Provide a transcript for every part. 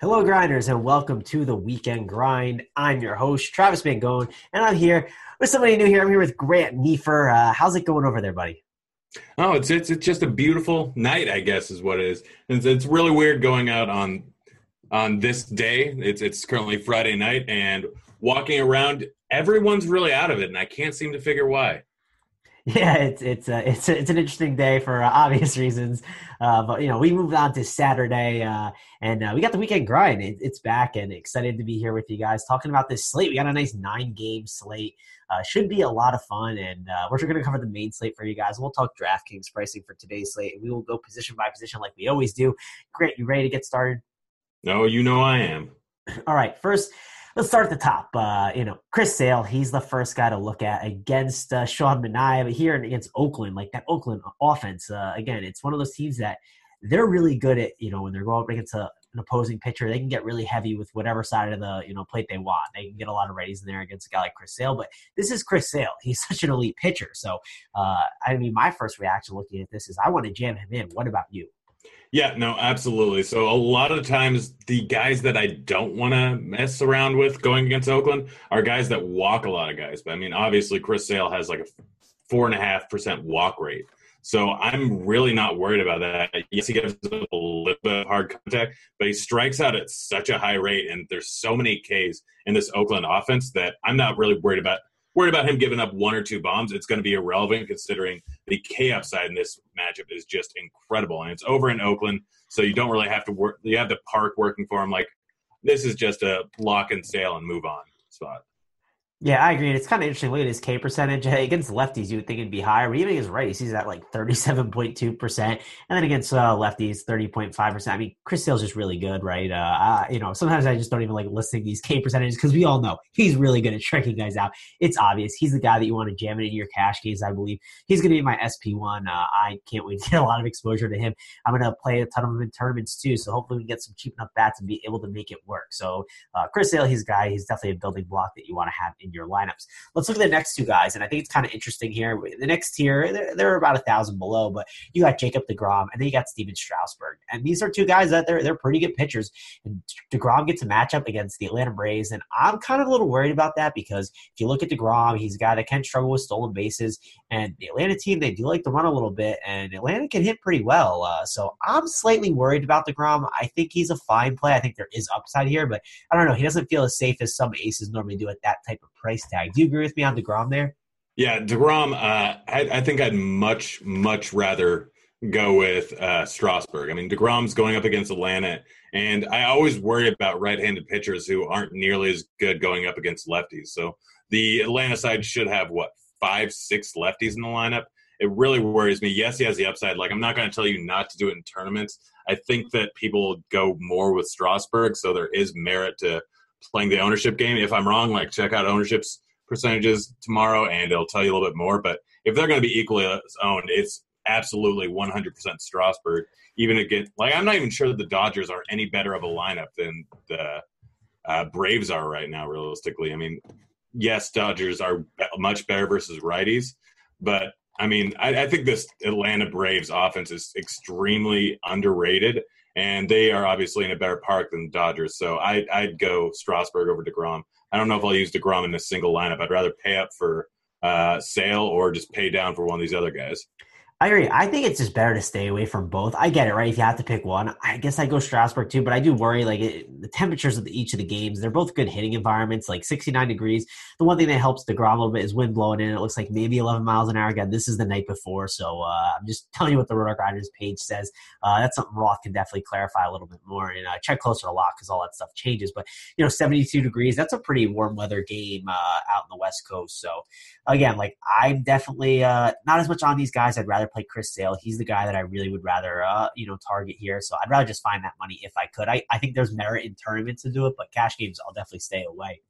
Hello, grinders, and welcome to the weekend grind. I'm your host, Travis Mangone, and I'm here with somebody new here. I'm here with Grant Neefer. Uh, how's it going over there, buddy? Oh, it's, it's it's just a beautiful night, I guess, is what it is. It's, it's really weird going out on on this day. It's it's currently Friday night, and walking around, everyone's really out of it, and I can't seem to figure why. Yeah, it's it's uh, it's it's an interesting day for uh, obvious reasons, uh, but you know we moved on to Saturday, uh, and uh, we got the weekend grind. It, it's back, and excited to be here with you guys talking about this slate. We got a nice nine game slate. Uh, should be a lot of fun, and we're going to cover the main slate for you guys. We'll talk DraftKings pricing for today's slate, and we will go position by position like we always do. Great, you ready to get started? No, you know I am. All right, first let's start at the top. Uh, you know, Chris Sale, he's the first guy to look at against uh, Sean Manaea, but here and against Oakland, like that Oakland offense, uh, again, it's one of those teams that they're really good at, you know, when they're going up against a, an opposing pitcher, they can get really heavy with whatever side of the, you know, plate they want. They can get a lot of righties in there against a guy like Chris Sale, but this is Chris Sale. He's such an elite pitcher. So, uh, I mean, my first reaction looking at this is I want to jam him in. What about you? Yeah, no, absolutely. So a lot of times the guys that I don't want to mess around with going against Oakland are guys that walk a lot of guys. But I mean, obviously Chris Sale has like a four and a half percent walk rate. So I'm really not worried about that. Yes, he gives a little bit of hard contact, but he strikes out at such a high rate, and there's so many Ks in this Oakland offense that I'm not really worried about worried about him giving up one or two bombs. It's going to be irrelevant considering the K upside in this matchup is just incredible, and it's over in Oakland, so you don't really have to work. You have the park working for him. Like this is just a lock and Sale and move on spot. Yeah, I agree. It's kind of interesting. Look at his K percentage. Against lefties, you would think it'd be higher, but even against righties, he's at like 37.2%. And then against uh, lefties, 30.5%. I mean, Chris Sale's just really good, right? Uh, I, you know, sometimes I just don't even like listing these K percentages because we all know he's really good at tricking guys out. It's obvious. He's the guy that you want to jam into your cash games, I believe. He's going to be my SP1. Uh, I can't wait to get a lot of exposure to him. I'm going to play a ton of them in tournaments too, so hopefully we get some cheap enough bats and be able to make it work. So, uh, Chris Sale, he's a guy. He's definitely a building block that you want to have in your lineups. Let's look at the next two guys, and I think it's kind of interesting here. The next tier, they're, they're about a thousand below, but you got Jacob Degrom, and then you got Stephen Strasburg, and these are two guys that they're they're pretty good pitchers. And Degrom gets a matchup against the Atlanta Braves, and I'm kind of a little worried about that because if you look at Degrom, he's a guy that can struggle with stolen bases, and the Atlanta team they do like to run a little bit, and Atlanta can hit pretty well. Uh, so I'm slightly worried about Degrom. I think he's a fine play. I think there is upside here, but I don't know. He doesn't feel as safe as some aces normally do at that type of price tag. Do you agree with me on Degrom there? Yeah, Degrom. Uh, I, I, think I'd much much rather go with uh, Strasburg. I mean, Degrom's going up against Atlanta, and I always worry about right-handed pitchers who aren't nearly as good going up against lefties. So the Atlanta side should have what five, six lefties in the lineup. It really worries me. Yes, he has the upside. Like I'm not going to tell you not to do it in tournaments. I think that people go more with Strasburg, so there is merit to playing the ownership game. If I'm wrong, like check out ownerships percentages tomorrow, and it'll tell you a little bit more. But if they're going to be equally owned, it's absolutely 100% Strasburg. Even again, like I'm not even sure that the Dodgers are any better of a lineup than the uh, Braves are right now. Realistically, I mean, yes, Dodgers are much better versus righties, but I mean, I, I think this Atlanta Braves offense is extremely underrated and they are obviously in a better park than the Dodgers. So I, I'd go Strasburg over Degrom. I don't know if I'll use Degrom in a single lineup. I'd rather pay up for uh, Sale or just pay down for one of these other guys. I agree. I think it's just better to stay away from both. I get it, right? If you have to pick one, I guess I go Strasburg too, but I do worry like it, the temperatures of the, each of the games. They're both good hitting environments, like 69 degrees. The one thing that helps the ground a little bit is wind blowing in. It looks like maybe 11 miles an hour. Again, this is the night before, so uh, I'm just telling you what the Roto Grinders page says. Uh, that's something Roth can definitely clarify a little bit more and uh, check closer to lock because all that stuff changes. But you know, 72 degrees, that's a pretty warm weather game uh, out in the West Coast. So again, like I'm definitely uh, not as much on these guys. I'd rather play Chris Sale. He's the guy that I really would rather, uh, you know, target here. So I'd rather just find that money if I could. I, I think there's merit in tournaments to do it, but cash games, I'll definitely stay away.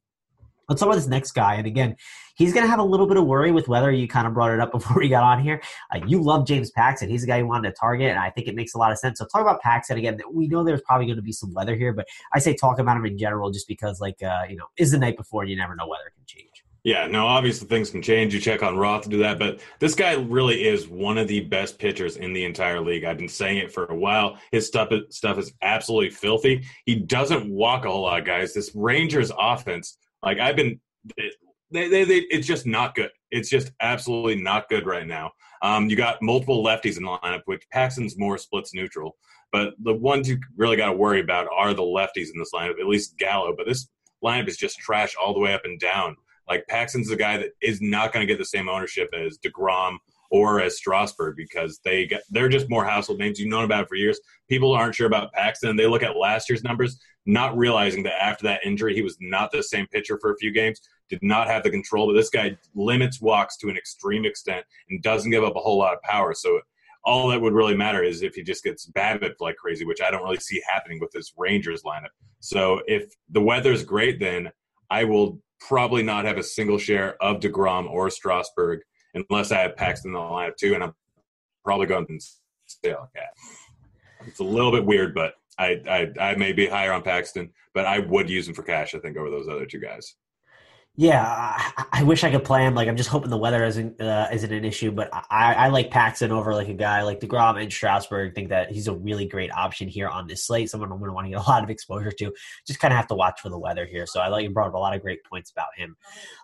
Let's talk about this next guy. And again, he's going to have a little bit of worry with whether you kind of brought it up before we got on here. Uh, you love James Paxton. He's the guy you wanted to target, and I think it makes a lot of sense. So talk about Paxton again. We know there's probably going to be some weather here, but I say talk about him in general just because, like, uh, you know, is the night before and you never know weather can change. Yeah, no, obviously things can change. You check on Roth to do that, but this guy really is one of the best pitchers in the entire league. I've been saying it for a while. His stuff stuff is absolutely filthy. He doesn't walk a whole lot, guys. This Rangers offense, like I've been they, they, they, it's just not good. It's just absolutely not good right now. Um, you got multiple lefties in the lineup, which Paxton's more splits neutral. But the ones you really got to worry about are the lefties in this lineup, at least Gallo. But this lineup is just trash all the way up and down. Like Paxton's the guy that is not going to get the same ownership as Degrom or as Strasburg because they get they're just more household names. You've known about for years. People aren't sure about Paxton. They look at last year's numbers, not realizing that after that injury, he was not the same pitcher for a few games did not have the control. But this guy limits walks to an extreme extent and doesn't give up a whole lot of power. So all that would really matter is if he just gets BABIP like crazy, which I don't really see happening with this Rangers lineup. So if the weather's great, then I will probably not have a single share of DeGrom or Strasburg unless I have Paxton in the lineup too, and I'm probably going to stay like that. It's a little bit weird, but I, I I may be higher on Paxton, but I would use him for cash. I think over those other two guys. Yeah, I, I, wish I could play him. Like, I'm just hoping the weather isn't uh, isn't an issue. But I, I like Paxton over like a guy like Degrom and Strasburg. Think that he's a really great option here on this slate. Someone I'm going to want to get a lot of exposure to. Just kind of have to watch for the weather here. So I like you brought up a lot of great points about him.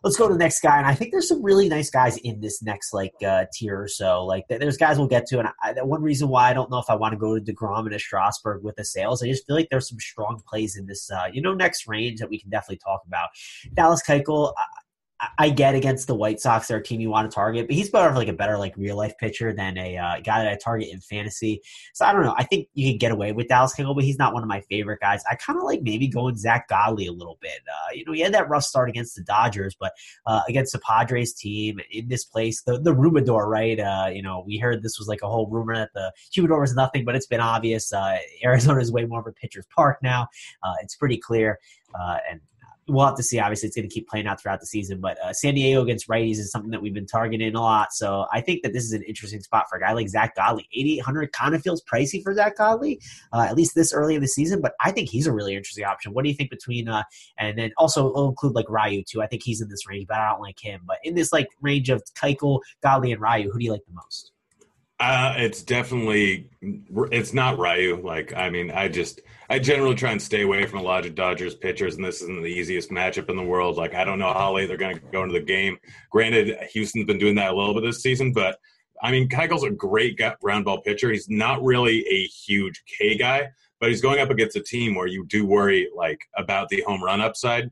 Let's go to the next guy, and I think there's some really nice guys in this next like uh, tier or so. Like, there's guys we'll get to, and I, one reason why I don't know if I want to go to Degrom and a Strasburg with the sales, I just feel like there's some strong plays in this uh, you know next range that we can definitely talk about. Dallas Keuchel. I get against the White Sox, they're a team you want to target, but he's better of like a better like real life pitcher than a uh, guy that I target in fantasy. So I don't know. I think you can get away with Dallas Keuchel, but he's not one of my favorite guys. I kind of like maybe going Zack Godley a little bit. Uh, you know, he had that rough start against the Dodgers, but uh, against the Padres team in this place, the the Rumidor, right? Uh, you know, we heard this was like a whole rumor that the Humidor was nothing, but it's been obvious. Uh, Arizona is way more of a pitcher's park now. Uh, it's pretty clear, and we'll have to see. Obviously, it's going to keep playing out throughout the season. But uh, San Diego against righties is something that we've been targeting a lot. So I think that this is an interesting spot for a guy like Zack Godley. 8,800 kind of feels pricey for Zack Godley, uh, at least this early in the season. But I think he's a really interesting option. What do you think between, uh, and then also we'll include like Ryu too. I think he's in this range, but I don't like him. But in this like range of Keuchel, Godley, and Ryu, who do you like the most? Uh, it's definitely it's not Ryu. Like I mean, I just I generally try and stay away from a lot of Dodgers pitchers, and this isn't the easiest matchup in the world. Like I don't know how late they're going to go into the game. Granted, Houston's been doing that a little bit this season, but I mean, Keuchel's a great ground ball pitcher. He's not really a huge K guy, but he's going up against a team where you do worry like about the home run upside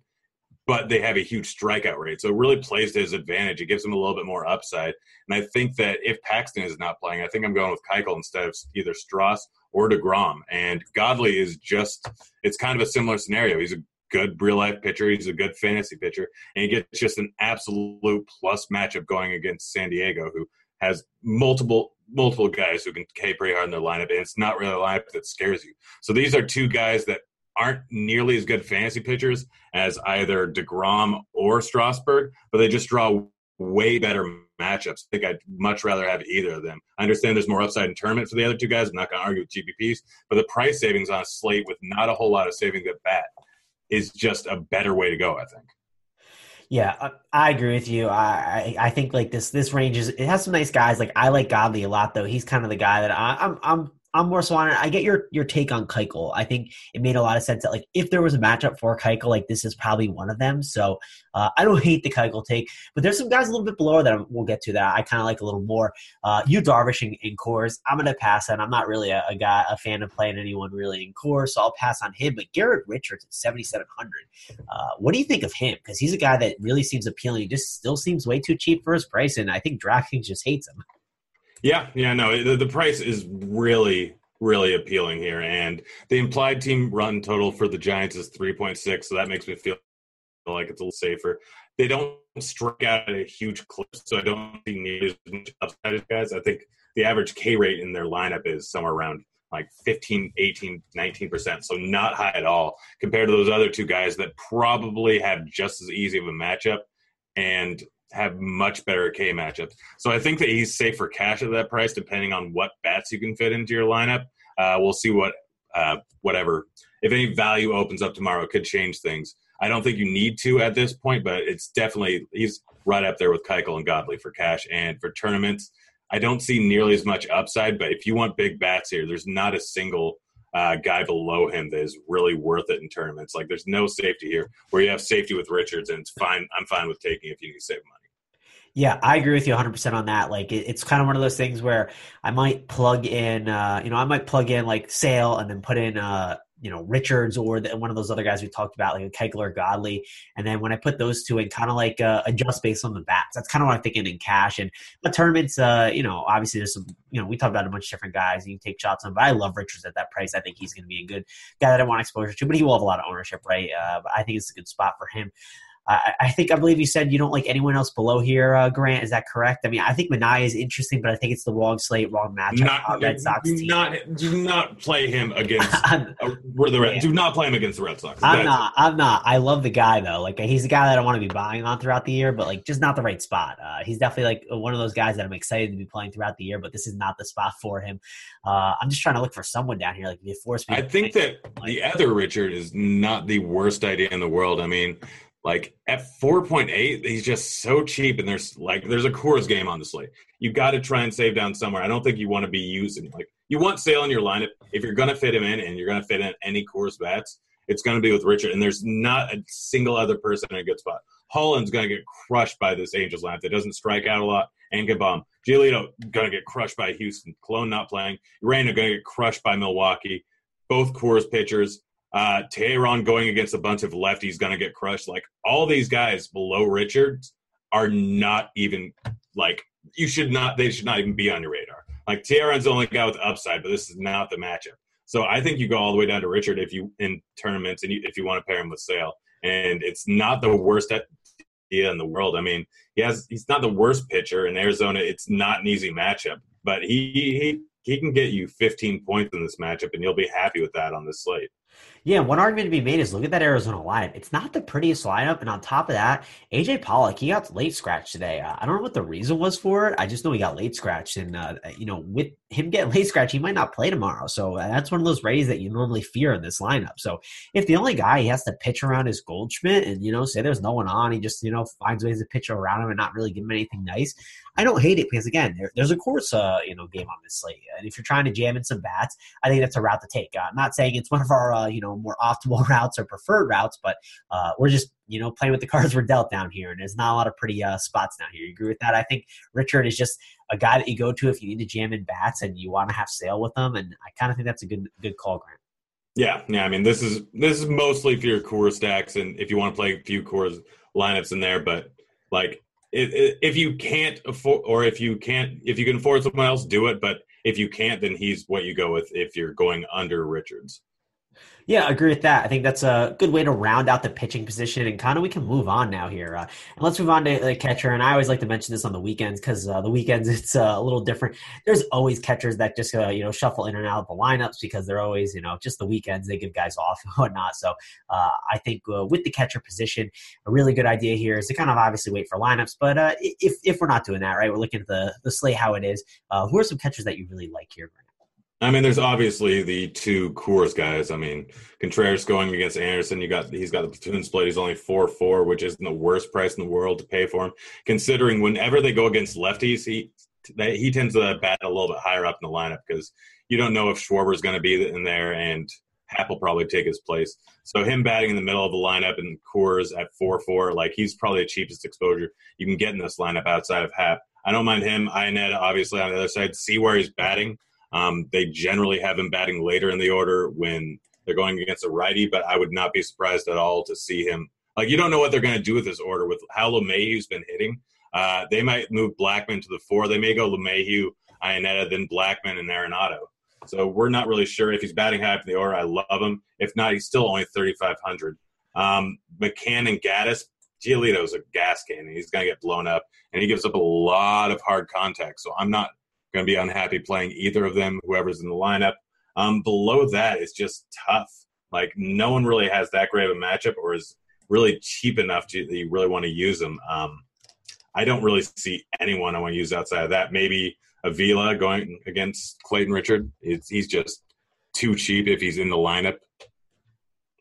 but they have a huge strikeout rate. So it really plays to his advantage. It gives him a little bit more upside. And I think that if Paxton is not playing, I think I'm going with Keuchel instead of either Strauss or DeGrom. And Godley is just, it's kind of a similar scenario. He's a good real life pitcher. He's a good fantasy pitcher. And he gets just an absolute plus matchup going against San Diego, who has multiple multiple guys who can K pretty hard in their lineup, and it's not really a lineup that scares you. So these are two guys that aren't nearly as good fantasy pitchers as either DeGrom or Strasburg, but they just draw way better matchups. I think I'd much rather have either of them. I understand there's more upside in tournament for the other two guys. I'm not going to argue with GPPs, but the price savings on a slate with not a whole lot of savings at bat is just a better way to go, I think. Yeah, I agree with you. I, I think like this this range is it has some nice guys. Like I like Godley a lot though. He's kind of the guy that I, I'm I'm I'm more so on it. I get your your take on Keuchel. I think it made a lot of sense that like if there was a matchup for Keuchel, like this is probably one of them. So uh, I don't hate the Keuchel take, but there's some guys a little bit below that we'll get to that I kind of like a little more. Uh, Yu Darvish in, in Coors, I'm gonna pass on. I'm not really a, a, guy a fan of playing anyone really in Coors, so I'll pass on him. But Garrett Richards at 7,700. Uh, what do you think of him? Because he's a guy that really seems appealing. He just still seems way too cheap for his price, and I think DraftKings just hates him. Yeah, yeah, no, the, the price is really really appealing here. And the implied team run total for the Giants is 3.6, so that makes me feel like it's a little safer. They don't strike out at a huge clip, so I don't nearly as much upside as guys. I think the average K rate in their lineup is somewhere around like 15, 18, 19%. So not high at all compared to those other two guys that probably have just as easy of a matchup and have much better K matchups. So I think that he's safe for cash at that price, depending on what bats you can fit into your lineup. Uh, we'll see what uh, whatever if any value opens up tomorrow, it could change things. I don't think you need to at this point, but it's definitely he's right up there with Keuchel and Godley for cash and for tournaments. I don't see nearly as much upside, but if you want big bats here, there's not a single uh, guy below him that is really worth it in tournaments. Like there's no safety here where you have safety with Richards, and it's fine. I'm fine with taking if you need to save money. Yeah, I agree with you 100% on that. Like, it, it's kind of one of those things where I might plug in, uh, you know, I might plug in like Sale and then put in, uh, you know Richards or the, one of those other guys we talked about, like a Keuchel Godley. And then when I put those two in, kind of like uh, adjust based on the bats. That's kind of what I'm thinking in cash. And the tournaments, uh, you know, obviously there's some, you know, we talked about a bunch of different guys. And you can take shots on, but I love Richards at that price. I think he's going to be a good guy that I want exposure to. But he will have a lot of ownership, right? Uh, but I think it's a good spot for him. I, I, think I believe you said you don't like anyone else below here, uh, Grant. Is that correct? I mean, I think Manaea is interesting, but I think it's the wrong slate, wrong matchup. Not, uh, Red Sox do team. not do not play him against uh, the Red. Yeah. Do not play him against the Red Sox. I'm That's not. I'm not. I love the guy though. Like he's the guy that I want to be buying on throughout the year, but like just not the right spot. Uh, he's definitely like one of those guys that I'm excited to be playing throughout the year, but this is not the spot for him. Uh, I'm just trying to look for someone down here like force me. I think that like, the other Richard is not the worst idea in the world. I mean like at 4.8, he's just so cheap, and there's like there's a Coors game on the slate. You got to try and save down somewhere. I don't think you want to be using like you want Sale in your lineup if you're going to fit him in, and you're going to fit in any Coors bats. It's going to be with Richard, and there's not a single other person in a good spot. Holland's going to get crushed by this Angels lineup that doesn't strike out a lot and get bomb. Giolito going to get crushed by Houston. Colon not playing. Urena going to get crushed by Milwaukee. Both Coors pitchers. Uh, Teheran going against a bunch of lefties going to get crushed. Like all these guys below Richards are not even like you should not. They should not even be on your radar. Like Teheran's the only guy with upside, but this is not the matchup. So I think you go all the way down to Richard if you in tournaments and you, if you want to pair him with Sale, and it's not the worst idea in the world. I mean, he has he's not the worst pitcher in Arizona. It's not an easy matchup, but he he he can get you 15 points in this matchup, and you'll be happy with that on this slate. Yeah, one argument to be made is look at that Arizona lineup. It's not the prettiest lineup, and on top of that, AJ Pollock he got late scratch today. Uh, I don't know what the reason was for it. I just know he got late scratch, and uh, you know, with him getting late scratch, he might not play tomorrow. So that's one of those rays that you normally fear in this lineup. So if the only guy he has to pitch around is Goldschmidt, and you know, say there's no one on, he just you know finds ways to pitch around him and not really give him anything nice. I don't hate it because again, there, there's a Coors, uh, you know, game on this slate, and if you're trying to jam in some bats, I think that's a route to take. Uh, I'm not saying it's one of our, uh, you know, more optimal routes or preferred routes, but uh, we're just, you know, playing with the cards we're dealt down here, and there's not a lot of pretty uh, spots down here. You agree with that? I think Richard is just a guy that you go to if you need to jam in bats and you want to have sale with them, and I kind of think that's a good good call, Grant. Yeah, yeah. I mean, this is this is mostly for your core stacks, and if you want to play a few Coors lineups in there, but like if you can't afford, or if you can't, if you can afford someone else, do it. But if you can't, then he's what you go with if you're going under Richards. Yeah, I agree with that. I think that's a good way to round out the pitching position, and kind of we can move on now here. Uh, and let's move on to the catcher. And I always like to mention this on the weekends because uh, the weekends it's uh, a little different. There's always catchers that just uh, you know shuffle in and out of the lineups because they're always you know just the weekends they give guys off and whatnot. So uh, I think uh, with the catcher position, a really good idea here is to kind of obviously wait for lineups. But if if we're not doing that, right, we're looking at the the slate how it is. who are some catchers that you really like here? I mean, there's obviously the two Coors guys. I mean, Contreras going against Anderson. You got he's got the platoon split. He's only four four, which isn't the worst price in the world to pay for him. Considering whenever they go against lefties, he he tends to bat a little bit higher up in the lineup because you don't know if Schwarber is going to be in there, and Happ will probably take his place. So him batting in the middle of the lineup and Coors at four four, like he's probably the cheapest exposure you can get in this lineup outside of Happ. I don't mind him. Iannetta obviously on the other side. See where he's batting. Um, they generally have him batting later in the order when they're going against a righty, but I would not be surprised at all to see him. Like you don't know what they're going to do with this order with how LeMahieu's been hitting. Uh, they might move Blackmon to the four. They may go LeMahieu, Iannetta, then Blackmon and Arenado. So we're not really sure if he's batting high up in the order. I love him. If not, he's still only 3,500. Um, McCann and Gattis, Giolito's a gas can. He's going to get blown up, and he gives up a lot of hard contact. So I'm not going to be unhappy playing either of them, whoever's in the lineup. Um, below that is just tough. Like no one really has that great of a matchup or is really cheap enough to that you really want to use them. Um, I don't really see anyone I want to use outside of that. Maybe Avila going against Clayton Richard. It's, he's just too cheap if he's in the lineup.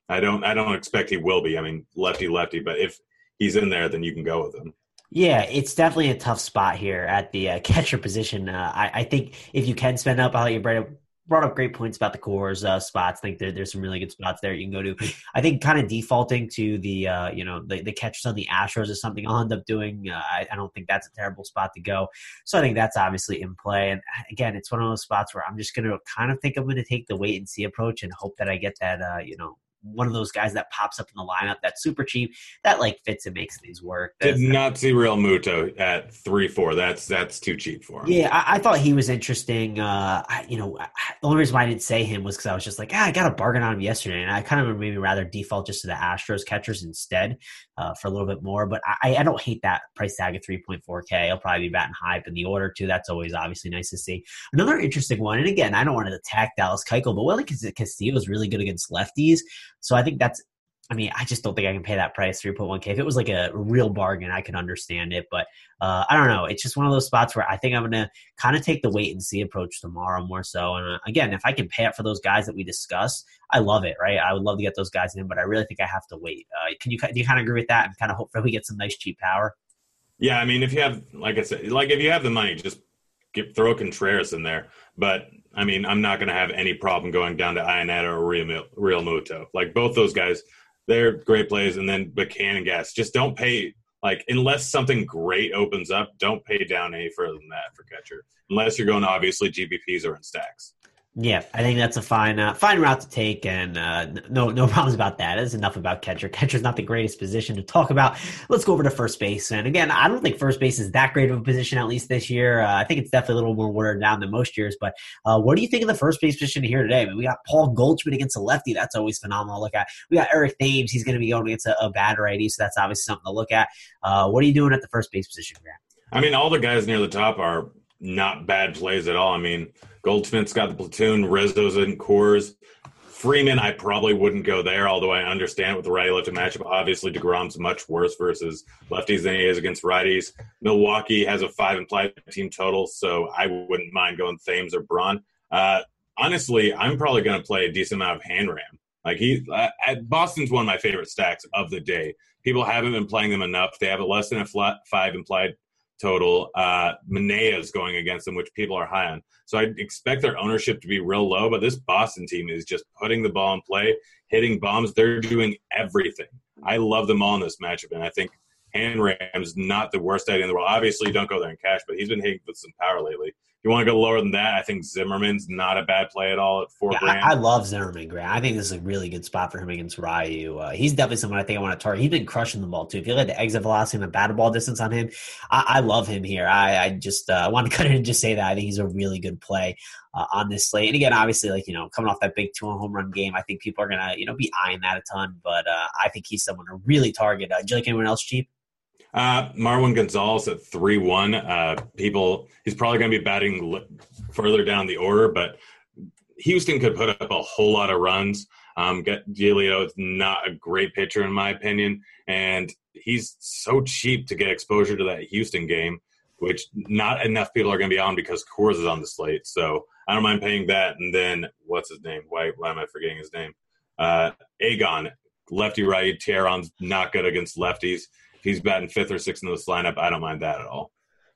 I don't. I don't expect he will be. I mean, lefty lefty, but if he's in there, then you can go with him. Yeah, it's definitely a tough spot here at the uh, catcher position. Uh, I, I, think if you can spend up, I'll let you bring up brought up great points about the Coors uh, spots. I think there, there's some really good spots there you can go to. I think kind of defaulting to the uh, you know the, the catchers on the Astros is something I'll end up doing. Uh, I, I, don't think that's a terrible spot to go. So I think that's obviously in play. And uh, again, it's one of those spots where I'm just going to kind of think I'm going to take the wait and see approach and hope that I get that you know one of those guys that pops up in the lineup that's super cheap that like fits and makes things work. That's, Did not see Realmuto at three four. That's that's too cheap for him. Yeah, I, I thought he was interesting. Uh, I, you know, I, the only reason why I didn't say him was because I was just like, ah, I got a bargain on him yesterday, and I kind of maybe rather default just to the Astros catchers instead uh, for a little bit more. But I, I don't hate that price tag at three point four k. He'll probably be batting high in the order too. That's always obviously nice to see. Another interesting one, and again, I don't want to attack Dallas Keuchel, but Willie Castillo is really good against lefties, so I think that's I mean, I just don't think I can pay that price, 3.1K. If it was like a real bargain, I could understand it. But uh, I don't know. It's just one of those spots where I think I'm going to kind of take the wait and see approach tomorrow more so. And uh, again, if I can pay up for those guys that we discussed, I love it, right? I would love to get those guys in, but I really think I have to wait. Uh, can you, do you kind of agree with that and kind of hope that we get some nice cheap power? Yeah. I mean, if you have, like I said, like if you have the money, just get, throw Contreras in there. But I mean, I'm not going to have any problem going down to Iannetta or Real, Realmuto. Like both those guys – they're great plays. And then Buchanan and Gas. Just don't pay like unless something great opens up, don't pay down any further than that for catcher. Unless you're going obviously GPPs or in stacks. Yeah, I think that's a fine uh, fine route to take, and uh, no no problems about that. It's enough about catcher. Catcher's not the greatest position to talk about. Let's go over to first base, and again, I don't think first base is that great of a position at least this year. Uh, I think it's definitely a little more watered down than most years. But uh, what do you think of the first base position here today? I mean, we got Paul Goldschmidt against a lefty. That's always phenomenal to look at. We got Eric Thames. He's going to be going against a, a, bad righty, so that's obviously something to look at. Uh, what are you doing at the first base position, Grant? I mean, all the guys near the top are not bad plays at all. I mean. Goldschmidt's got the platoon. Rizzo's in Coors. Freeman, I probably wouldn't go there, although I understand with the righty lefty matchup. Obviously, DeGrom's much worse versus lefties than he is against righties. Milwaukee has a five implied team total, so I wouldn't mind going Thames or Braun. Uh, honestly, I'm probably going to play a decent amount of Hanram. Like he, uh, Boston's one of my favorite stacks of the day. People haven't been playing them enough. They have a less than a flat five implied total. Uh, Manaea is going against them, which people are high on. So I expect their ownership to be real low. But this Boston team is just putting the ball in play, hitting bombs. They're doing everything. I love them all in this matchup, and I think Hanram's not the worst idea in the world. Obviously, don't go there in cash, but he's been hitting with some power lately you want to go lower than that, I think Zimmerman's not a bad play at all at four yeah, grand. I, I, love Zimmerman, Grant. I think this is a really good spot for him against Ryu. Uh, he's definitely someone I think I want to target. He's been crushing the ball too. If you look at the exit velocity and the batted ball distance on him, I, I love him here. I, I just uh, want to cut in and just say that I think he's a really good play uh, on this slate. And again, obviously, like you know, coming off that big two home run game, I think people are gonna you know be eyeing that a ton. But uh, I think he's someone to really target. Uh, do you like anyone else cheap? Uh, Marwin Gonzalez at three one. Uh, people, he's probably going to be batting further down the order, but Houston could put up a whole lot of runs. Um, get Giolito is not a great pitcher in my opinion, and he's so cheap to get exposure to that Houston game, which not enough people are going to be on because Coors is on the slate. So I don't mind paying that. And then what's his name? Why why am I forgetting his name? Uh, Agon, lefty right. Teheran's not good against lefties he's batting fifth or sixth in this lineup, I don't mind that at all.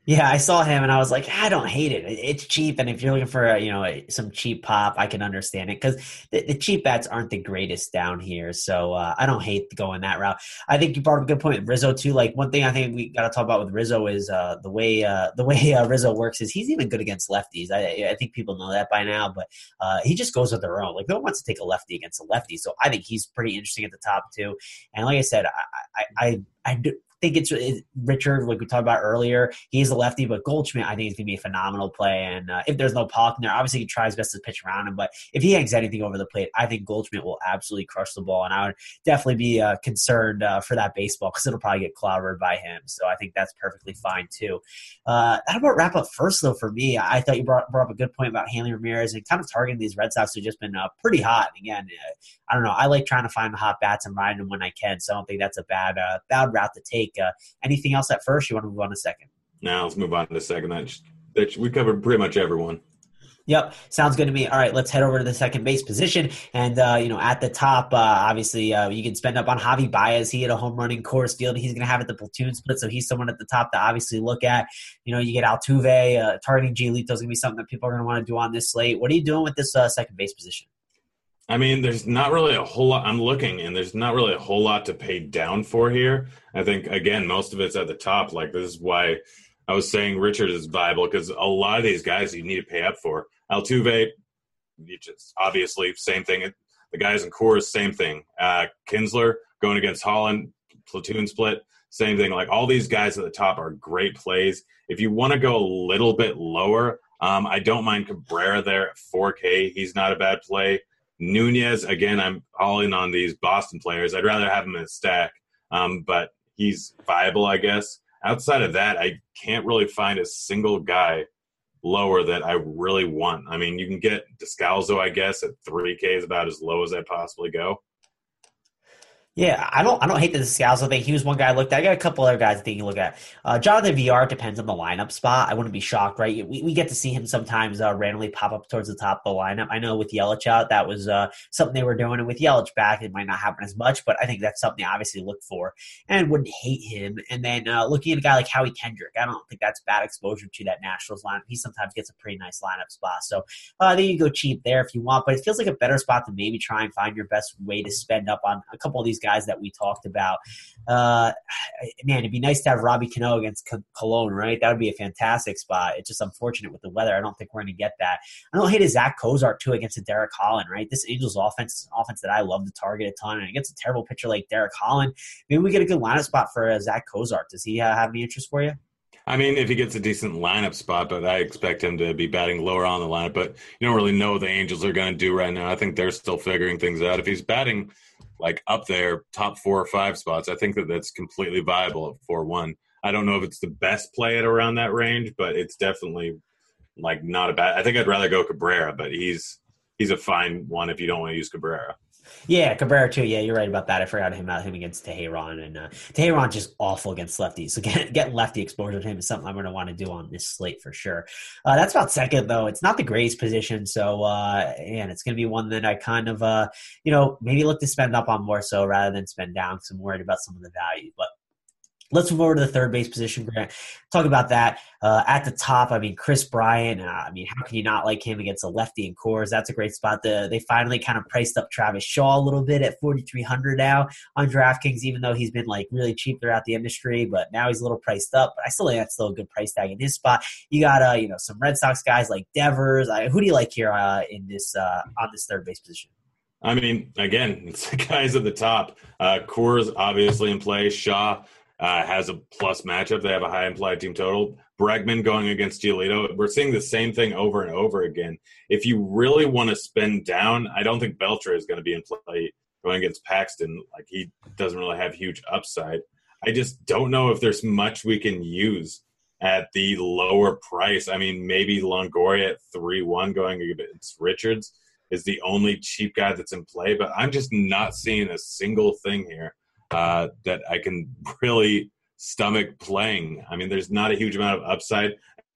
Yeah, I saw him and I was like, I don't hate it. It's cheap, and if you're looking for you know some cheap pop, I can understand it because the, the, cheap bats aren't the greatest down here. So uh, I don't hate going that route. I think you brought up a good point, Rizzo too. Like one thing I think we got to talk about with Rizzo is uh, the way uh, the way uh, Rizzo works is he's even good against lefties. I, I think people know that by now, but uh, he just goes with their own. Like no one wants to take a lefty against a lefty, so I think he's pretty interesting at the top too. And like I said, I I, I, I think it's, Richard, like we talked about earlier. He's a lefty, but Goldschmidt, I think, is going to be a phenomenal play. And uh, if there's no Pollock in there, obviously he tries his best to pitch around him. But if he hangs anything over the plate, I think Goldschmidt will absolutely crush the ball. And I would definitely be uh, concerned uh, for that baseball because it'll probably get clobbered by him. So I think that's perfectly fine too. Uh, how about wrap up first though? For me, I thought you brought, brought up a good point about Hanley Ramirez and kind of targeting these Red Sox who've just been uh, pretty hot. And again, uh, I don't know. I like trying to find the hot bats and riding them when I can. So I don't think that's a bad uh, bad route to take. Uh, anything else at first? You want to move on to second? Now let's move on to second. That, that we covered pretty much everyone. Yep, sounds good to me. All right, let's head over to the second base position, and uh, you know, at the top, uh, obviously, uh, you can spend up on Javi Baez. He had a home run in Coors Field. He's going to have it the platoon split, so he's someone at the top to obviously look at. You know, you get Altuve uh, targeting Giolito is going to be something that people are going to want to do on this slate. What are you doing with this uh, second base position? I mean, there's not really a whole lot. I'm looking, and there's not really a whole lot to pay down for here. I think again, most of it's at the top. Like this is why I was saying Richard is viable because a lot of these guys you need to pay up for. Altuve, just obviously same thing. The guys in Coors, same thing. Uh, Kinsler going against Holland, platoon split, same thing. Like all these guys at the top are great plays. If you want to go a little bit lower, um, I don't mind Cabrera there at 4K. He's not a bad play. Nunez, again, I'm all in on these Boston players. I'd rather have him in a stack, um, but he's viable, I guess. Outside of that, I can't really find a single guy lower that I really want. I mean, you can get Descalso, I guess, at 3K is about as low as I possibly go. Yeah, I don't I don't hate Descalso thing. He was one guy I looked at. I got a couple other guys think you look at. Uh, Jonathan Villar depends on the lineup spot. I wouldn't be shocked, right? We, we get to see him sometimes uh, randomly pop up towards the top of the lineup. I know with Yelich out, that was uh, something they were doing. And with Yelich back, it might not happen as much, but I think that's something I obviously look for and wouldn't hate him. And then uh, looking at a guy like Howie Kendrick, I don't think that's bad exposure to that Nationals lineup. He sometimes gets a pretty nice lineup spot. So uh, I think you go cheap there if you want, but it feels like a better spot to maybe try and find your best way to spend up on a couple of these guys that we talked about. Uh, man, it'd be nice to have Robbie Cano against Colon, right? That would be a fantastic spot. It's just unfortunate with the weather. I don't think we're going to get that. I don't hate a Zack Cozart too against a Derek Holland, right? This Angels offense is offense that I love to target a ton, and against a terrible pitcher like Derek Holland, maybe we get a good lineup spot for uh, Zack Cozart. Does he uh, have any interest for you? I mean, if he gets a decent lineup spot, but I expect him to be batting lower on the lineup. But you don't really know what the Angels are going to do right now. I think they're still figuring things out. If he's batting like up there, top four or five spots, I think that that's completely viable at four one. I don't know if it's the best play at around that range, but it's definitely like not a bad. I think I'd rather go Cabrera, but he's he's a fine one if you don't want to use Cabrera. Yeah, Cabrera too. Yeah, you're right about that. I forgot him about him against Teheran, and uh, Teheran just awful against lefties. So get, getting lefty exposure to him is something I'm going to want to do on this slate for sure. Uh, that's about second though. It's not the greatest position, so uh, and it's going to be one that I kind of uh, you know maybe look to spend up on more so rather than spend down because I'm worried about some of the value, but. Let's move over to the third base position, Grant. Talk about that. Uh, at the top, I mean, Kris Bryant. Uh, I mean, how can you not like him against a lefty in Coors? That's a great spot. The, they finally kind of priced up Travis Shaw a little bit at 4,300 now on DraftKings, even though he's been like really cheap throughout the industry. But now he's a little priced up. But I still think that's still a good price tag in his spot. You got, uh, you know, some Red Sox guys like Devers. who do you like here uh, in this uh, on this third base position? I mean, again, it's the guys at the top. Uh, Coors obviously in play. Shaw uh, has a plus matchup. They have a high implied team total. Bregman going against Giolito. We're seeing the same thing over and over again. If you really want to spend down, I don't think Beltre is going to be in play going against Paxton. Like he doesn't really have huge upside. I just don't know if there's much we can use at the lower price. I mean, maybe Longoria at three one going against Richards is the only cheap guy that's in play, but I'm just not seeing a single thing here uh, that I can really stomach playing. I mean, there's not a huge amount of upside.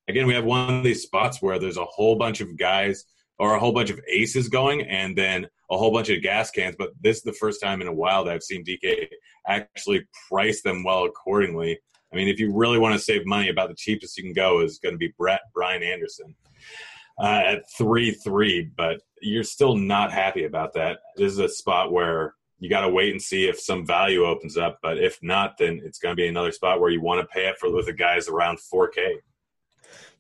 Again, we have one of these spots where there's a whole bunch of guys or a whole bunch of aces going and then a whole bunch of gas cans. But this is the first time in a while that I've seen DK actually price them well accordingly. I mean, if you really want to save money, about the cheapest you can go is going to be Brett Brian Anderson uh, at three three. But you're still not happy about that. This is a spot where you got to wait and see if some value opens up. But if not, then it's going to be another spot where you want to pay it for with the guys around 4K.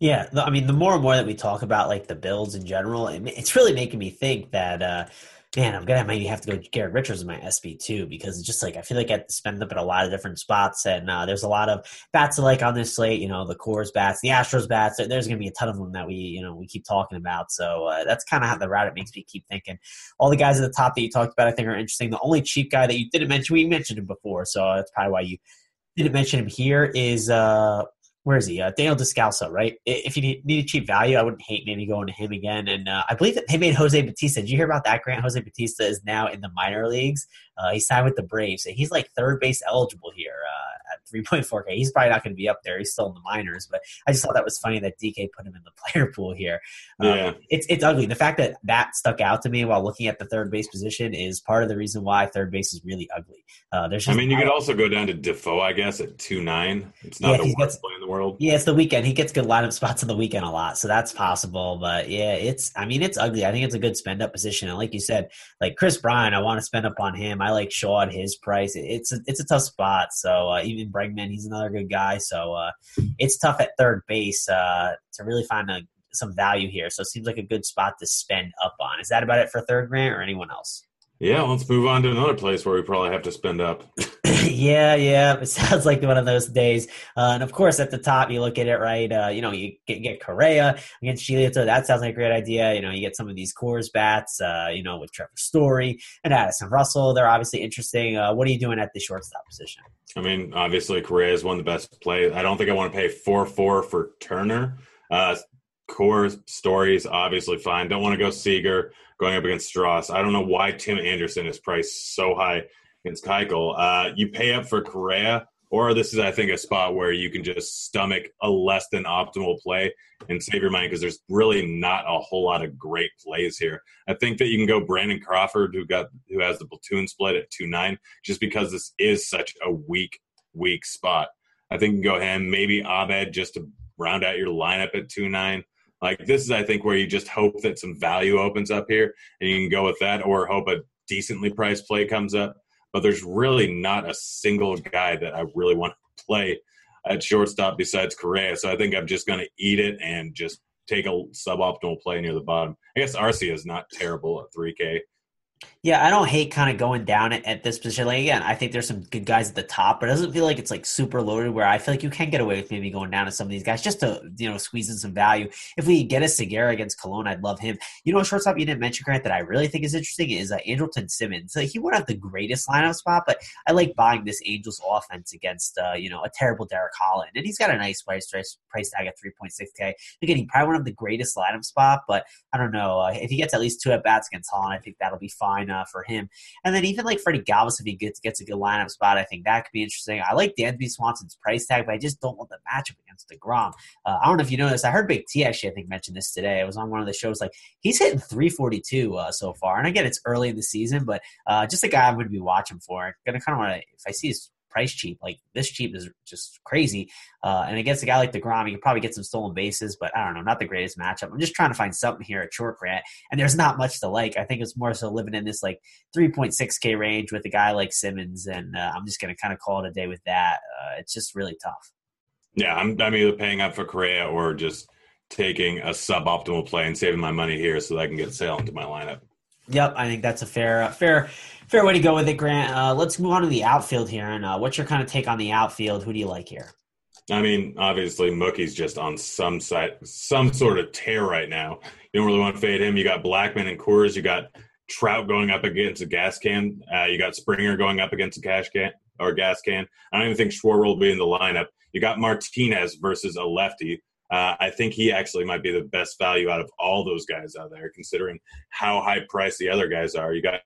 Yeah, I mean, the more and more that we talk about like the builds in general, it's really making me think that uh, man, I'm gonna maybe have to go Garrett Richards in my SP too because it's just like I feel like I spend up at a lot of different spots, and uh, there's a lot of bats to like on this slate. You know, the Coors bats, the Astros bats. There's gonna be a ton of them that we you know we keep talking about. So uh, that's kind of how the route it makes me keep thinking. All the guys at the top that you talked about, I think, are interesting. The only cheap guy that you didn't mention, we mentioned him before, so that's probably why you didn't mention him here. Is uh, where is he? Uh, Daniel Descalso, right? If you need, a cheap value, I wouldn't hate maybe going to him again. And uh, I believe that they made Jose Bautista. Did you hear about that, Grant? Jose Bautista is now in the minor leagues. Uh, he signed with the Braves. So he's like third base eligible here. Uh, 3.4K. He's probably not going to be up there. He's still in the minors, but I just thought that was funny that DK put him in the player pool here. Um, yeah. it's it's ugly. The fact that that stuck out to me while looking at the third base position is part of the reason why third base is really ugly. Uh, there's I mean, you could also go down to Defoe, I guess, at two nine. It's not yeah, the worst play in the world. Yeah, it's the weekend. He gets good lineup spots on the weekend a lot, so that's possible. But yeah, it's I mean, it's ugly. I think it's a good spend up position. And like you said, like Kris Bryant, I want to spend up on him. I like Shaw at his price. It's a, it's a tough spot. So uh, even Bregman, he's another good guy. So uh, it's tough at third base uh, to really find a, some value here. So it seems like a good spot to spend up on. Is that about it for third grant or anyone else? Yeah, let's move on to another place where we probably have to spend up. yeah, yeah. It sounds like one of those days. Uh, and of course, at the top, you look at it right. Uh, you know, you get, get Correa against Giolito. That sounds like a great idea. You know, you get some of these Coors bats. Uh, you know, with Trevor Story and Addison Russell. They're obviously interesting. Uh, what are you doing at the shortstop position? I mean, obviously, Correa is one of the best plays. I don't think I want to pay four four for Turner. Coors stories obviously fine. Don't want to go Seager going up against Stras. I don't know why Tim Anderson is priced so high against Keuchel. Uh, you pay up for Correa, or this is, I think, a spot where you can just stomach a less than optimal play and save your money because there's really not a whole lot of great plays here. I think that you can go Brandon Crawford, who got who has the platoon split at two nine, just because this is such a weak, weak spot. I think you can go him, maybe Abed just to round out your lineup at two nine. Like this is, I think, where you just hope that some value opens up here, and you can go with that, or hope a decently priced play comes up. But there's really not a single guy that I really want to play at shortstop besides Correa. So I think I'm just going to eat it and just take a suboptimal play near the bottom. I guess Arcia is not terrible at 3K. Yeah, I don't hate kind of going down at, at this position. Like again, I think there's some good guys at the top, but it doesn't feel like it's like super loaded. Where I feel like you can get away with maybe going down to some of these guys just to you know squeeze in some value. If we get a Segura against Colon, I'd love him. You know, a shortstop you didn't mention, Grant, that I really think is interesting is uh, Andrelton Simmons. he won't have the greatest lineup spot, but I like buying this Angels offense against uh, you know a terrible Derek Holland, and he's got a nice price price tag at 3.6k. Again, he probably won't have the greatest lineup spot, but I don't know uh, if he gets at least two at bats against Holland, I think that'll be fine uh, for him. And then even like Freddie Galvis, if he gets gets a good lineup spot, I think that could be interesting. I like Dansby Swanson's price tag, but I just don't want the matchup against DeGrom. Uh, I don't know if you know this. I heard Big T actually, I think, mentioned this today. It was on one of the shows. Like he's hitting 342 uh, so far, and again, it's early in the season, but uh, just a guy I'm going to be watching for. Going to kind of want to, if I see his price cheap. Like this cheap is just crazy. Uh, and against a guy like DeGrom, you can probably get some stolen bases, but I don't know, not the greatest matchup. I'm just trying to find something here at short grant, and there's not much to like. I think it's more so living in this like 3.6K range with a guy like Simmons, and uh, I'm just going to kind of call it a day with that. Uh, it's just really tough. Yeah, I'm, I'm either paying up for Correa or just taking a suboptimal play and saving my money here so that I can get Sale into my lineup. Yep, I think that's a fair, fair fair way to go with it, Grant. Uh, let's move on to the outfield here. And uh, what's your kind of take on the outfield? Who do you like here? I mean, obviously, Mookie's just on some site, some sort of tear right now. You don't really want to fade him. You got Blackmon and Coors. You got Trout going up against a gas can. Uh, you got Springer going up against a cash can or gas can. I don't even think Schwarber will be in the lineup. You got Martinez versus a lefty. Uh, I think he actually might be the best value out of all those guys out there, considering how high priced the other guys are. You got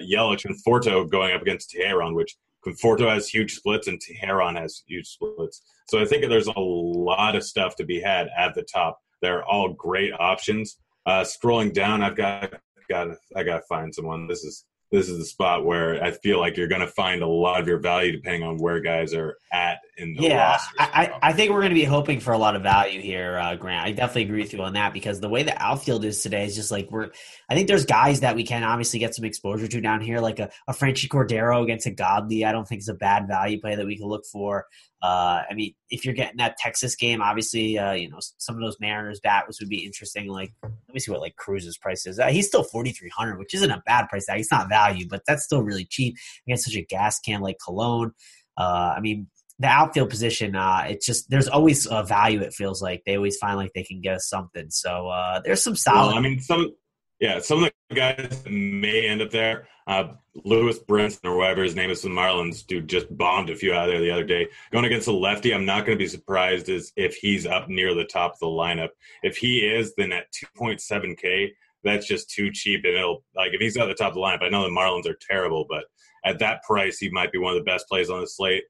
Yelich and Conforto going up against Teheran, which Conforto has huge splits and Teheran has huge splits. So I think there's a lot of stuff to be had at the top. They're all great options. Uh, scrolling down, I've got got I got to find someone. This is this is the spot where I feel like you're going to find a lot of your value depending on where guys are at in the yeah, roster. I, I think we're going to be hoping for a lot of value here, uh, Grant. I definitely agree with you on that because the way the outfield is today is just like we're. I think there's guys that we can obviously get some exposure to down here, like a, a Franchy Cordero against a Godley. I don't think is a bad value play that we can look for. Uh, I mean, if you're getting that Texas game, obviously, uh, you know, some of those Mariners batters would be interesting. Like, let me see what like Cruz's price is. Uh, he's still 4,300, which isn't a bad price tag. He's not value, but that's still really cheap against such a gas can like Colon. Uh, I mean, the outfield position, uh, it's just there's always a value. It feels like they always find like they can get us something. So uh, there's some solid. Well, I mean, some yeah, some of the guys may end up there. Uh, Lewis Brinson or whatever his name is from Marlins, dude, just bombed a few out there the other day. Going against a lefty, I'm not going to be surprised as if he's up near the top of the lineup. If he is, then at 2.7K, that's just too cheap. And it'll like if he's at the top of the lineup, I know the Marlins are terrible, but at that price, he might be one of the best plays on the slate.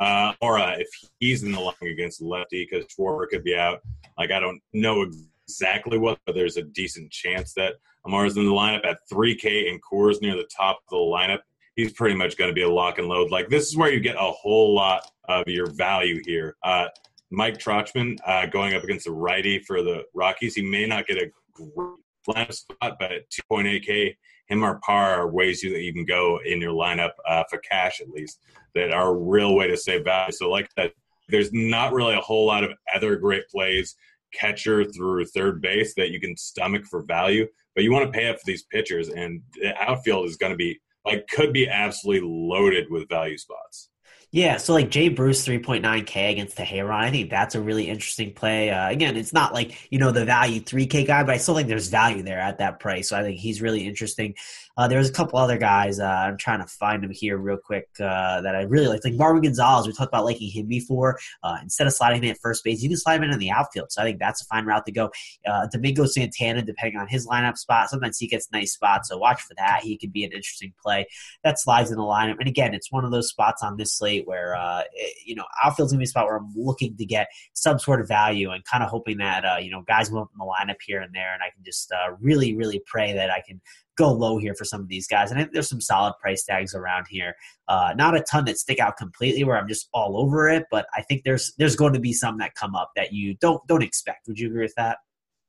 Uh, or if he's in the line against lefty, because Schwarber could be out. Like I don't know exactly what, but there's a decent chance that Almora's in the lineup at 3K and Coors near the top of the lineup. He's pretty much going to be a lock and load. Like this is where you get a whole lot of your value here. Uh, Mike Tauchman uh, going up against the righty for the Rockies. He may not get a great lineup spot, but at 2.8K, him or par are ways you that you can go in your lineup uh, for cash at least that are a real way to save value. So like that, there's not really a whole lot of other great plays catcher through third base that you can stomach for value, but you want to pay up for these pitchers, and the outfield is going to be like could be absolutely loaded with value spots. Yeah, so like Jay Bruce, 3.9K against the Teheran. I think that's a really interesting play. Uh, again, it's not like, you know, the value 3K guy, but I still think there's value there at that price. So I think he's really interesting. Uh, there's a couple other guys. Uh, I'm trying to find them here real quick uh, that I really like. Like Marwin Gonzalez, we talked about liking him before. Uh, instead of sliding him at first base, you can slide him in, in the outfield. So I think that's a fine route to go. Uh, Domingo Santana, depending on his lineup spot, sometimes he gets nice spots. So watch for that. He could be an interesting play that slides in the lineup. And again, it's one of those spots on this slate where uh, it, you know outfield's gonna be a spot where I'm looking to get some sort of value and kind of hoping that you know guys move up in the lineup here and there, and I can just really, really pray that I can go low here for some of these guys. And I think there's some solid price tags around here. Uh, not a ton that stick out completely where I'm just all over it, but I think there's there's going to be some that come up that you don't don't expect. Would you agree with that?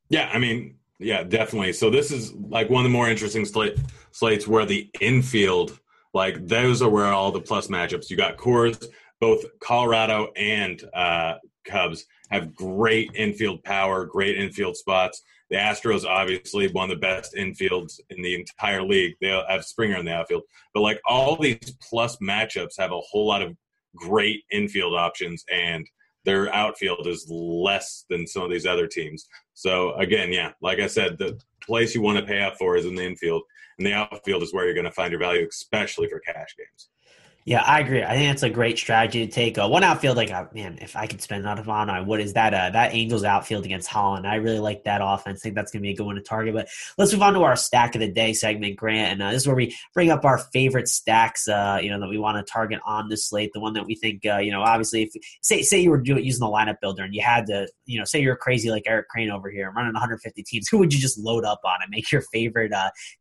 Yeah, I mean, yeah, definitely. So this is like one of the more interesting slate, slates where the infield, like those are where all the plus matchups. You got Coors, both Colorado and uh, Cubs have great infield power, great infield spots. The Astros, obviously, one of the best infields in the entire league. They have Springer in the outfield. But like all these plus matchups have a whole lot of great infield options, and their outfield is less than some of these other teams. So again, yeah, like I said, the place you want to pay up for is in the infield, and the outfield is where you're going to find your value, especially for cash games. Yeah, I agree. I think that's a great strategy to take. Uh, one outfield, like uh, man, if I could spend enough on, I would. Is that uh, that Angels outfield against Holland? I really like that offense. I think that's going to be a good one to target. But let's move on to our stack of the day segment, Grant. And uh, this is where we bring up our favorite stacks. Uh, you know that we want to target on the slate. The one that we think, uh, you know, obviously, if say say you were doing using the lineup builder and you had to, you know, say you're crazy like Eric Crane over here, running 150 teams. Who would you just load up on and make your favorite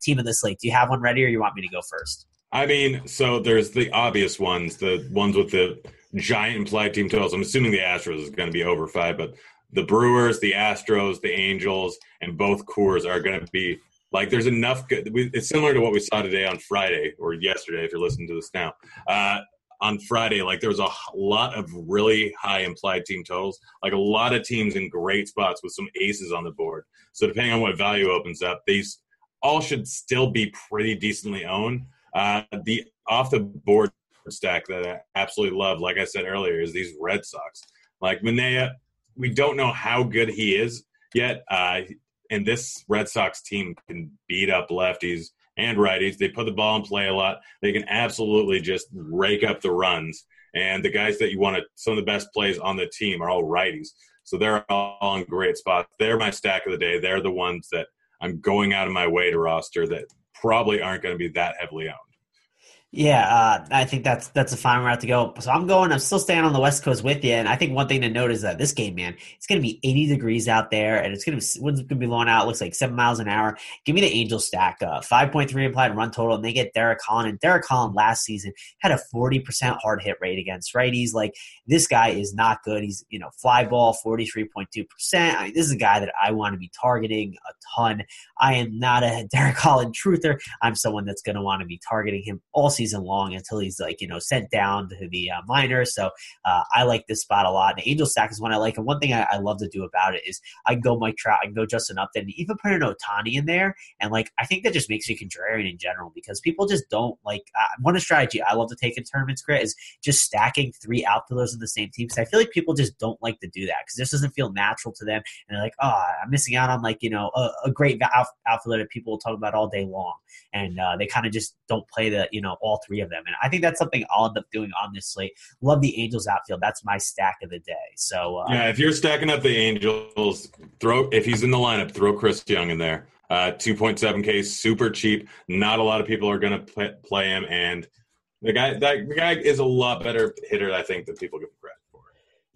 team of the slate? Do you have one ready, or you want me to go first? I mean, so there's the obvious ones, the ones with the giant implied team totals. I'm assuming the Astros is going to be over five, but the Brewers, the Astros, the Angels, and both Coors are going to be like there's enough. Good, it's similar to what we saw today on Friday or yesterday if you're listening to this now. Uh, on Friday, like there was a lot of really high implied team totals, like a lot of teams in great spots with some aces on the board. So depending on what value opens up, these all should still be pretty decently owned. Uh, the off the board stack that I absolutely love, like I said earlier, is these Red Sox. Like Manaea, we don't know how good he is yet. Uh, and this Red Sox team can beat up lefties and righties. They put the ball in play a lot. They can absolutely just rake up the runs. And the guys that you want to, some of the best plays on the team are all righties. So they're all in great spots. They're my stack of the day. They're the ones that I'm going out of my way to roster that probably aren't going to be that heavily owned. Yeah, uh, I think that's that's a fine route to go. So I'm going. I'm still staying on the West Coast with you, and I think one thing to note is that this game, man, it's going to be 80 degrees out there, and it's going to be wind's going to be blowing out. It looks like seven miles an hour. Give me the Angels stack, uh, 5.3 implied run total, and they get Derek Holland. And Derek Holland last season had a 40% hard hit rate against righties. Like this guy is not good. He's you know fly ball 43.2 percent. I mean, this is a guy that I want to be targeting a ton. I am not a Derek Holland truther. I'm someone that's going to want to be targeting him all season season long until he's like you know sent down to the uh, minors. So uh, I like this spot a lot. The Angel stack is one I like, and one thing I, I, love to do about it is I can go Mike Trout, I can go Justin Upton, even put an Ohtani in there, and like I think that just makes me contrarian in general because people just don't like uh, one strategy I love to take in tournaments. Grit is just stacking three outfielders in the same team because I feel like people just don't like to do that because this doesn't feel natural to them, and they're like, oh, I'm missing out on like you know a, a great outfielder that people will talk about all day long, and uh, they kind of just don't play the you know all three of them. And I think that's something I'll end up doing on this slate. Love the Angels outfield. That's my stack of the day. So uh, yeah, if you're stacking up the Angels, throw if he's in the lineup, throw Chris Young in there. Uh, 2.7k, super cheap. Not a lot of people are going to play him, and the guy that the guy is a lot better hitter, I think, than people give him credit.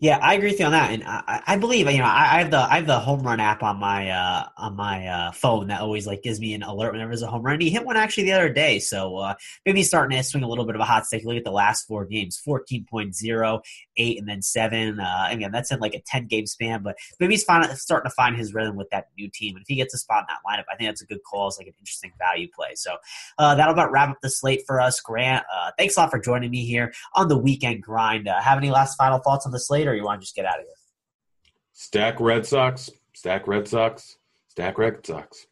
Yeah, I agree with you on that, and I, I believe you know I, I, have the I have the home run app on my uh, on my uh, phone that always like gives me an alert whenever there's a home run. And he hit one actually the other day, so uh, maybe starting to swing a little bit of a hot stick. Look at the last four games: 14.0, 8, and then seven. Uh, again, that's in like a ten game span, but maybe he's find, starting to find his rhythm with that new team. And if he gets a spot in that lineup, I think that's a good call. It's like an interesting value play. So uh, that'll about wrap up the slate for us, Grant. Uh, thanks a lot for joining me here on the weekend grind. Uh, have any last final thoughts on the slate? or you want to just get out of here? Stack Red Sox. Stack Red Sox. Stack Red Sox.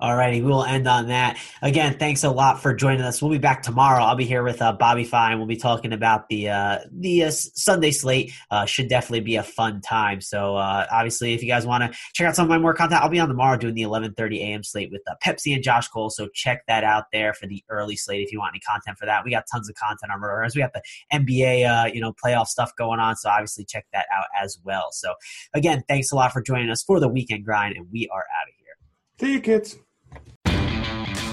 All righty, we will end on that. Again, thanks a lot for joining us. We'll be back tomorrow. I'll be here with uh, Bobby Fine. We'll be talking about the uh, the uh, Sunday slate. Uh, should definitely be a fun time. So uh, obviously, if you guys want to check out some of my more content, I'll be on tomorrow doing the 11:30 a.m. slate with uh, Pepsi and Josh Cole. So check that out there for the early slate if you want any content for that. We got tons of content on Murderers. We got the NBA you know playoff stuff going on. So obviously, check that out as well. So again, thanks a lot for joining us for the weekend grind, and we are out of here. See you, kids.